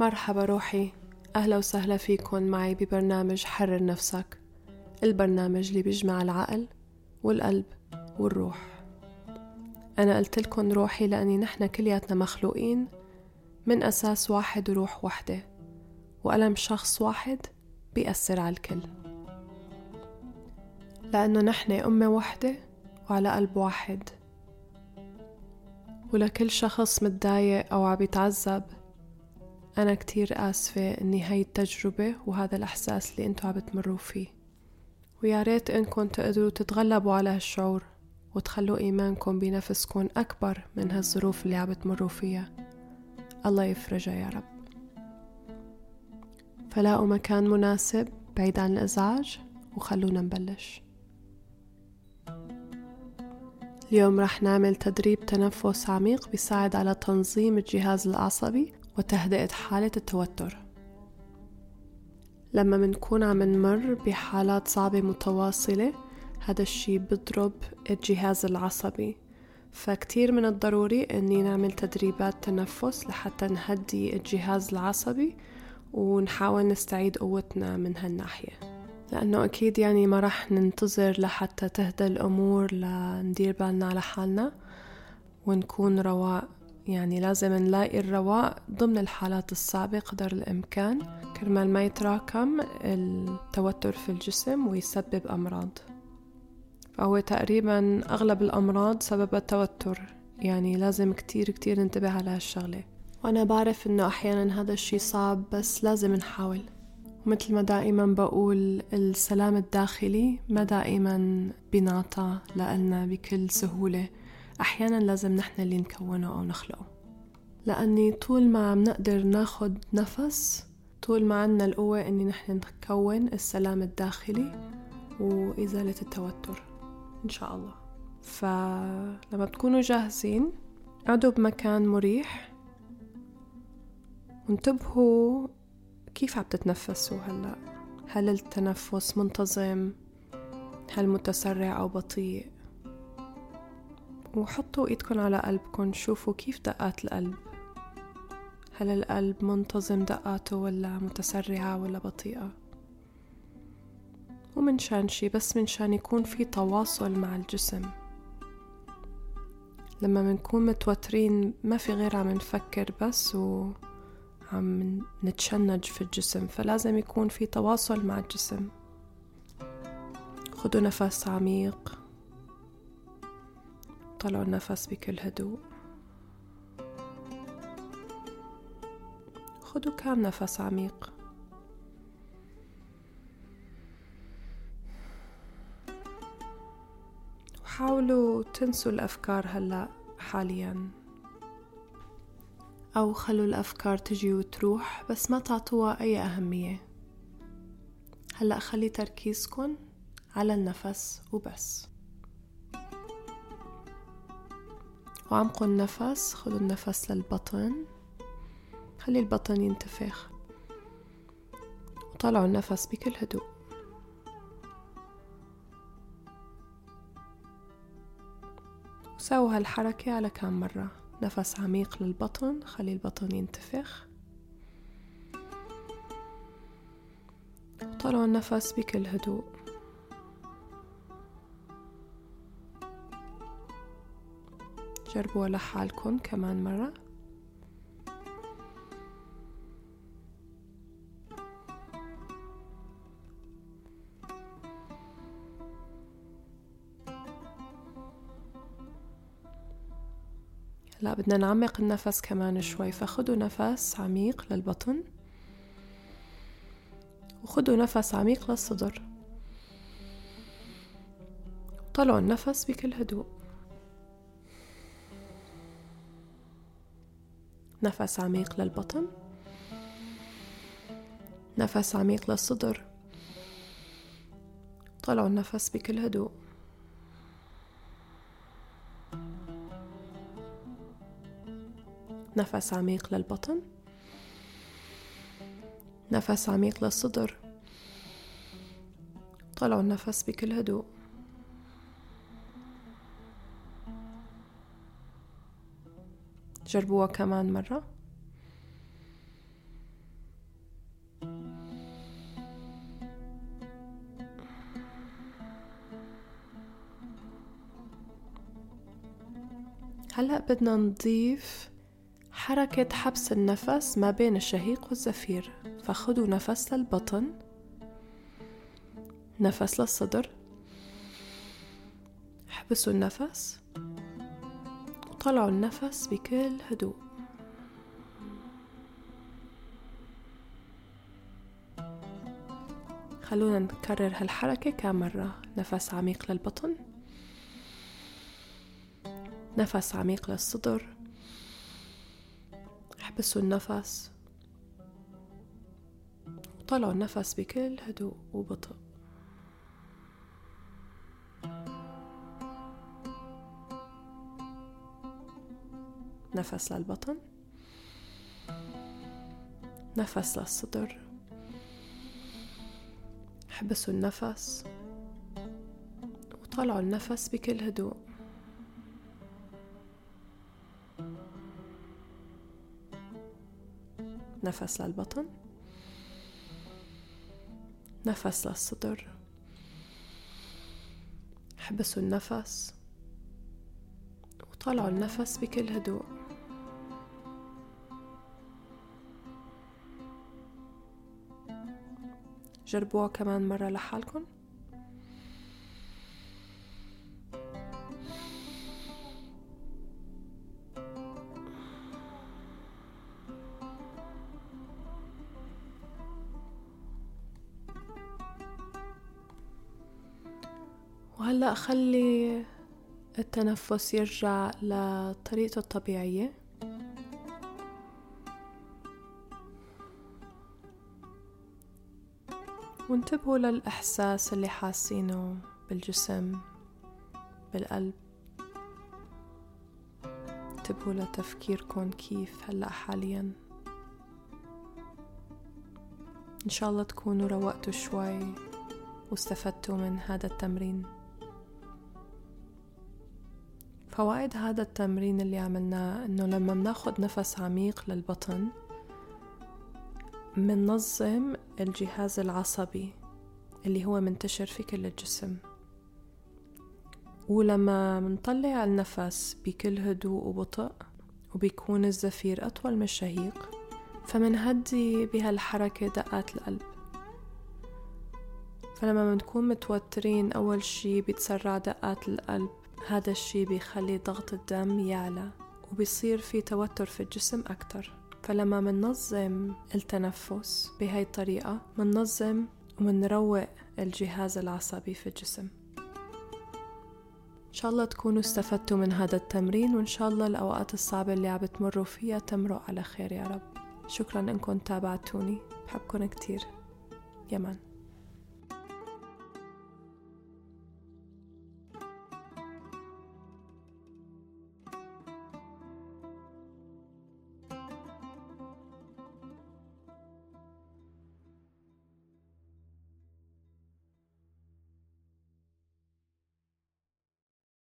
مرحبا روحي. أهلا وسهلا فيكن معي ببرنامج حرر نفسك. البرنامج اللي بيجمع العقل والقلب والروح. أنا قلت لكم روحي لأني نحن كلياتنا مخلوقين من أساس واحد وروح وحدة وألم شخص واحد بيأثر على الكل. لأنه نحن أمة وحدة وعلى قلب واحد. ولكل شخص متضايق أو عم يتعذب أنا كتير آسفة إني هاي التجربة وهذا الإحساس اللي انتو عم تمروا فيه. ويا ريت إنكم تقدروا تتغلبوا على هالشعور وتخلوا إيمانكم بنفسكم أكبر من هالظروف اللي عم تمروا فيها. الله يفرجها يا رب. فلاقوا مكان مناسب بعيد عن الإزعاج وخلونا نبلش. اليوم رح نعمل تدريب تنفس عميق بيساعد على تنظيم الجهاز العصبي وتهدئة حالة التوتر. لما منكون عم نمر بحالات صعبة متواصلة هذا الشي بضرب الجهاز العصبي. فكتير من الضروري إني نعمل تدريبات تنفس لحتى نهدي الجهاز العصبي ونحاول نستعيد قوتنا من هالناحية. لأنه أكيد يعني ما رح ننتظر لحتى تهدى الأمور لندير بالنا على حالنا ونكون رواق. يعني لازم نلاقي الرواق ضمن الحالات الصعبة قدر الإمكان كرمال ما يتراكم التوتر في الجسم ويسبب أمراض. فهو تقريبا أغلب الأمراض سبب التوتر يعني لازم كتير كتير ننتبه على هالشغلة. وأنا بعرف إنه أحيانا هذا الشي صعب بس لازم نحاول. ومثل ما دائما بقول السلام الداخلي ما دائما بنعطى لنا بكل سهولة. أحيانا لازم نحن اللي نكونه أو نخلقه. لأني طول ما عم نقدر ناخد نفس طول ما عنا القوة إني نحن نكون السلام الداخلي وإزالة التوتر إن شاء الله. فلما تكونوا جاهزين اقعدوا بمكان مريح وانتبهوا كيف عم تتنفسوا هلأ. هل التنفس منتظم؟ هل متسرع أو بطيء؟ وحطوا ايدكم على قلبكم شوفوا كيف دقات القلب. هل القلب منتظم دقاته ولا متسرعة ولا بطيئة؟ ومن شان شي بس من شان يكون في تواصل مع الجسم. لما منكون متوترين ما في غير عم نفكر بس و عم نتشنج في الجسم فلازم يكون في تواصل مع الجسم. خدوا نفس عميق. طلعوا النفس بكل هدوء. خدوا كام نفس عميق. وحاولوا تنسوا الأفكار هلأ حاليا. أو خلوا الأفكار تجي وتروح بس ما تعطوها أي أهمية. هلأ خلي تركيزكن على النفس وبس. وعمقوا النفس خذوا النفس للبطن. خلي البطن ينتفخ. وطلعوا النفس بكل هدوء. وسووا هالحركة على كم مرة. نفس عميق للبطن خلي البطن ينتفخ. طلعوا النفس بكل هدوء. جربوا لحالكم كمان مرة. لا بدنا نعمق النفس كمان شوي. فخدوا نفس عميق للبطن. وخدوا نفس عميق للصدر. طلعوا النفس بكل هدوء. نفس عميق للبطن نفس عميق للصدر طلعوا النفس بكل هدوء. نفس عميق للبطن نفس عميق للصدر طلعوا النفس بكل هدوء. جربوها كمان مرة. هلأ بدنا نضيف حركة حبس النفس ما بين الشهيق والزفير. فخدوا نفس للبطن نفس للصدر حبسوا النفس. وطلعوا النفس بكل هدوء. خلونا نكرر هالحركة كم مرة نفس عميق للبطن. نفس عميق للصدر. احبسوا النفس. وطلعوا النفس بكل هدوء وبطء. نفس للبطن نفس للصدر احبسوا النفس وطلعوا النفس بكل هدوء. نفس للبطن نفس للصدر احبسوا النفس وطلعوا النفس بكل هدوء. جربوها كمان مرة لحالكم؟ وهلأ خلي التنفس يرجع لطريقته الطبيعية. وانتبهوا للإحساس اللي حاسينه بالجسم بالقلب. انتبهوا لتفكيركم كيف هلأ حاليا. إن شاء الله تكونوا روقتوا شوي واستفدتوا من هذا التمرين. فوائد هذا التمرين اللي عملناه إنه لما بناخد نفس عميق للبطن مننظم الجهاز العصبي اللي هو منتشر في كل الجسم. ولما منطلع النفس بكل هدوء وبطء وبيكون الزفير أطول من الشهيق فمنهدي بهالحركة دقات القلب. فلما بنكون متوترين أول شي بيتسرع دقات القلب. هذا الشي بيخلي ضغط الدم يعلى وبيصير في توتر في الجسم أكتر. فلما مننظم التنفس بهاي الطريقة مننظم ومنروق الجهاز العصبي في الجسم. إن شاء الله تكونوا استفدتوا من هذا التمرين وإن شاء الله الأوقات الصعبة اللي عم بتمروا فيها تمرق على خير يا رب. شكرا إنكم تابعتوني بحبكم كتير. يمن